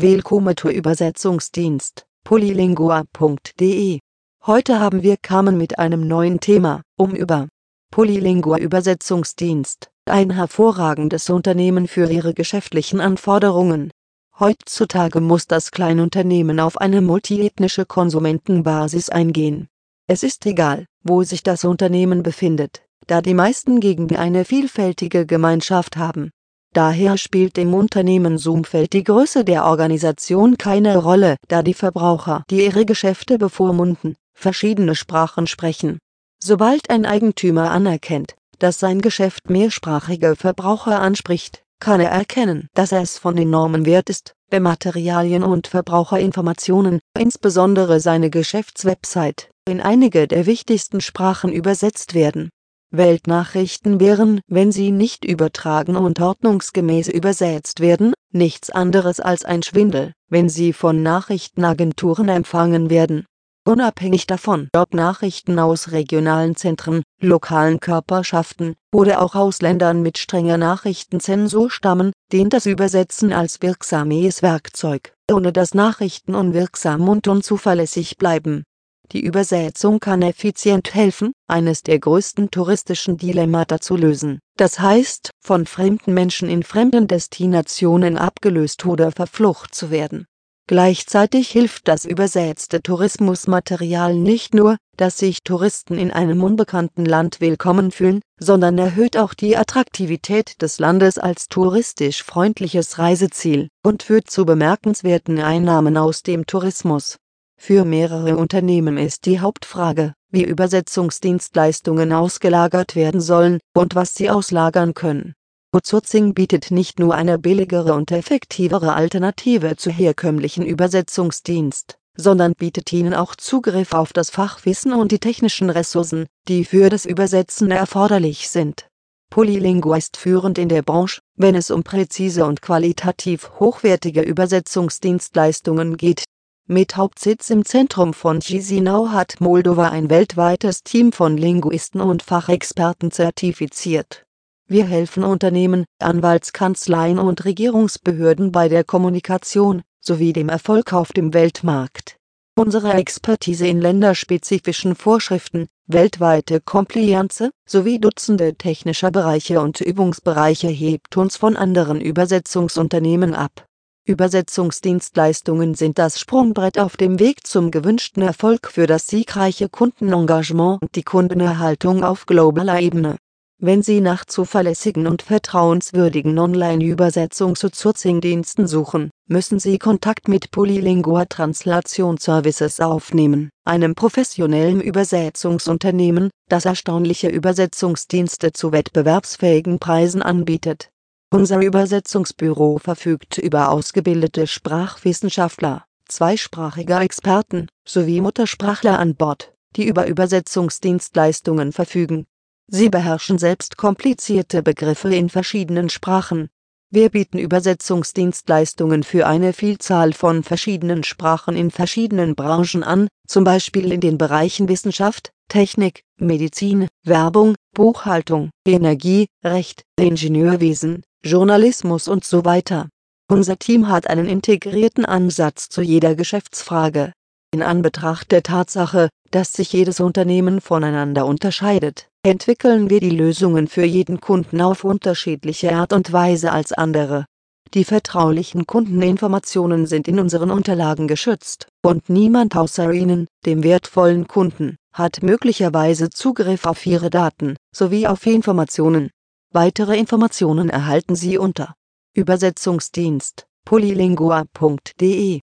Willkommen zur Übersetzungsdienst polylingua.de. Heute haben wir kamen mit einem neuen Thema, um über Polylingua Übersetzungsdienst, ein hervorragendes Unternehmen für ihre geschäftlichen Anforderungen. Heutzutage muss das Kleinunternehmen auf eine multiethnische Konsumentenbasis eingehen. Es ist egal, wo sich das Unternehmen befindet, da die meisten Gegenden eine vielfältige Gemeinschaft haben. Daher spielt im Unternehmensumfeld die Größe der Organisation keine Rolle, da die Verbraucher, die ihre Geschäfte bevormunden, verschiedene Sprachen sprechen. Sobald ein Eigentümer anerkennt, dass sein Geschäft mehrsprachige Verbraucher anspricht, kann er erkennen, dass es von enormem Wert ist, wenn Materialien und Verbraucherinformationen, insbesondere seine Geschäftswebsite, in einige der wichtigsten Sprachen übersetzt werden Weltnachrichten wären, wenn sie nicht übertragen und ordnungsgemäß übersetzt werden, nichts anderes als ein Schwindel, wenn sie von Nachrichtenagenturen empfangen werden. Unabhängig davon, ob Nachrichten aus regionalen Zentren, lokalen Körperschaften oder auch aus Ländern mit strenger Nachrichtenzensur stammen, dient das Übersetzen als wirksames Werkzeug, ohne dass Nachrichten unwirksam und unzuverlässig bleiben die Übersetzung kann effizient helfen, eines der größten touristischen Dilemmata zu lösen, das heißt, von fremden Menschen in fremden Destinationen abgelöst oder verflucht zu werden. Gleichzeitig hilft das übersetzte Tourismusmaterial nicht nur, dass sich Touristen in einem unbekannten Land willkommen fühlen, sondern erhöht auch die Attraktivität des Landes als touristisch freundliches Reiseziel und führt zu bemerkenswerten Einnahmen aus dem Tourismus für mehrere Unternehmen ist die Hauptfrage, wie Übersetzungsdienstleistungen ausgelagert werden sollen und was sie auslagern können. Outsourcing bietet nicht nur eine billigere und effektivere Alternative zu herkömmlichen Übersetzungsdienst, sondern bietet ihnen auch Zugriff auf das Fachwissen und die technischen Ressourcen, die für das Übersetzen erforderlich sind. Polylingua ist führend in der Branche, wenn es um präzise und qualitativ hochwertige Übersetzungsdienstleistungen geht mit Hauptsitz im Zentrum von Chisinau hat Moldova ein weltweites Team von Linguisten und Fachexperten zertifiziert. Wir helfen Unternehmen, Anwaltskanzleien und Regierungsbehörden bei der Kommunikation sowie dem Erfolg auf dem Weltmarkt. Unsere Expertise in länderspezifischen Vorschriften, weltweite Compliance sowie Dutzende technischer Bereiche und Übungsbereiche hebt uns von anderen Übersetzungsunternehmen ab Übersetzungsdienstleistungen sind das Sprungbrett auf dem Weg zum gewünschten Erfolg für das siegreiche Kundenengagement und die Kundenerhaltung auf globaler Ebene. Wenn Sie nach zuverlässigen und vertrauenswürdigen Online-Übersetzungs-Outsourcing-Diensten suchen, müssen Sie Kontakt mit Polylingua Translation Services aufnehmen, einem professionellen Übersetzungsunternehmen, das erstaunliche Übersetzungsdienste zu wettbewerbsfähigen Preisen anbietet unser Übersetzungsbüro verfügt über ausgebildete Sprachwissenschaftler, zweisprachige Experten sowie Muttersprachler an Bord, die über Übersetzungsdienstleistungen verfügen. Sie beherrschen selbst komplizierte Begriffe in verschiedenen Sprachen. Wir bieten Übersetzungsdienstleistungen für eine Vielzahl von verschiedenen Sprachen in verschiedenen Branchen an, zum Beispiel in den Bereichen Wissenschaft, Technik, Medizin, Werbung, Buchhaltung, Energie, Recht, Ingenieurwesen, Journalismus und so weiter. Unser Team hat einen integrierten Ansatz zu jeder Geschäftsfrage. In Anbetracht der Tatsache, dass sich jedes Unternehmen voneinander unterscheidet, entwickeln wir die Lösungen für jeden Kunden auf unterschiedliche Art und Weise als andere. Die vertraulichen Kundeninformationen sind in unseren Unterlagen geschützt, und niemand außer Ihnen, dem wertvollen Kunden, hat möglicherweise Zugriff auf Ihre Daten sowie auf Informationen, Weitere Informationen erhalten Sie unter Übersetzungsdienst polylingua.de